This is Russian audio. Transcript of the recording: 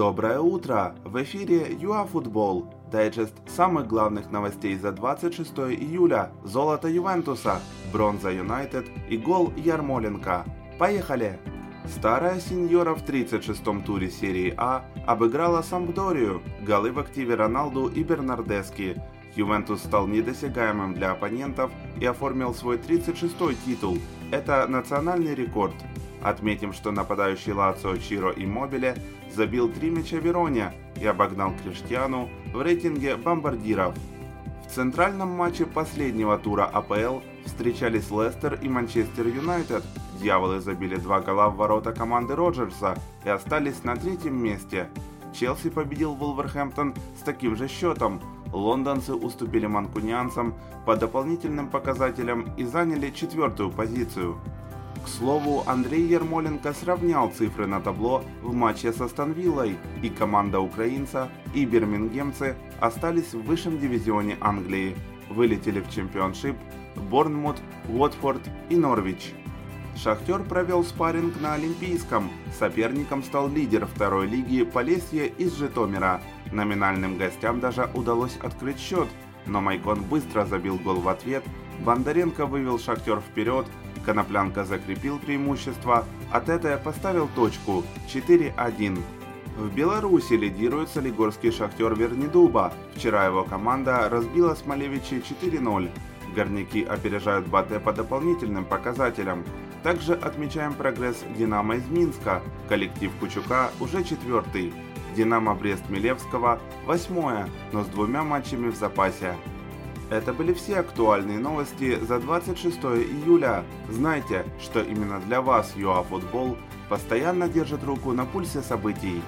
Доброе утро! В эфире ЮАФутбол. Дайджест самых главных новостей за 26 июля. Золото Ювентуса, бронза Юнайтед и гол Ярмоленко. Поехали! Старая сеньора в 36-м туре серии А обыграла Сампдорию, голы в активе Роналду и Бернардески. Ювентус стал недосягаемым для оппонентов и оформил свой 36-й титул. Это национальный рекорд. Отметим, что нападающий Лацио Чиро Иммобиле забил три мяча Вероне и обогнал Криштиану в рейтинге бомбардиров. В центральном матче последнего тура АПЛ встречались Лестер и Манчестер Юнайтед. Дьяволы забили два гола в ворота команды Роджерса и остались на третьем месте. Челси победил Вулверхэмптон с таким же счетом. Лондонцы уступили манкунианцам по дополнительным показателям и заняли четвертую позицию. К слову, Андрей Ермоленко сравнял цифры на табло в матче со Станвиллой, и команда украинца, и бирмингемцы остались в высшем дивизионе Англии, вылетели в чемпионшип Борнмут, Уотфорд и Норвич. Шахтер провел спарринг на Олимпийском, соперником стал лидер второй лиги Полесье из Житомира. Номинальным гостям даже удалось открыть счет, но Майкон быстро забил гол в ответ, Бондаренко вывел Шахтер вперед, Коноплянка закрепил преимущество, а Тете поставил точку 4-1. В Беларуси лидирует солигорский шахтер Вернидуба. Вчера его команда разбила Смолевичи 4-0. Горняки опережают Батэ по дополнительным показателям. Также отмечаем прогресс «Динамо» из Минска. Коллектив Кучука уже четвертый. «Динамо» Брест-Милевского восьмое, но с двумя матчами в запасе. Это были все актуальные новости за 26 июля. Знайте, что именно для вас ЮАФутбол постоянно держит руку на пульсе событий.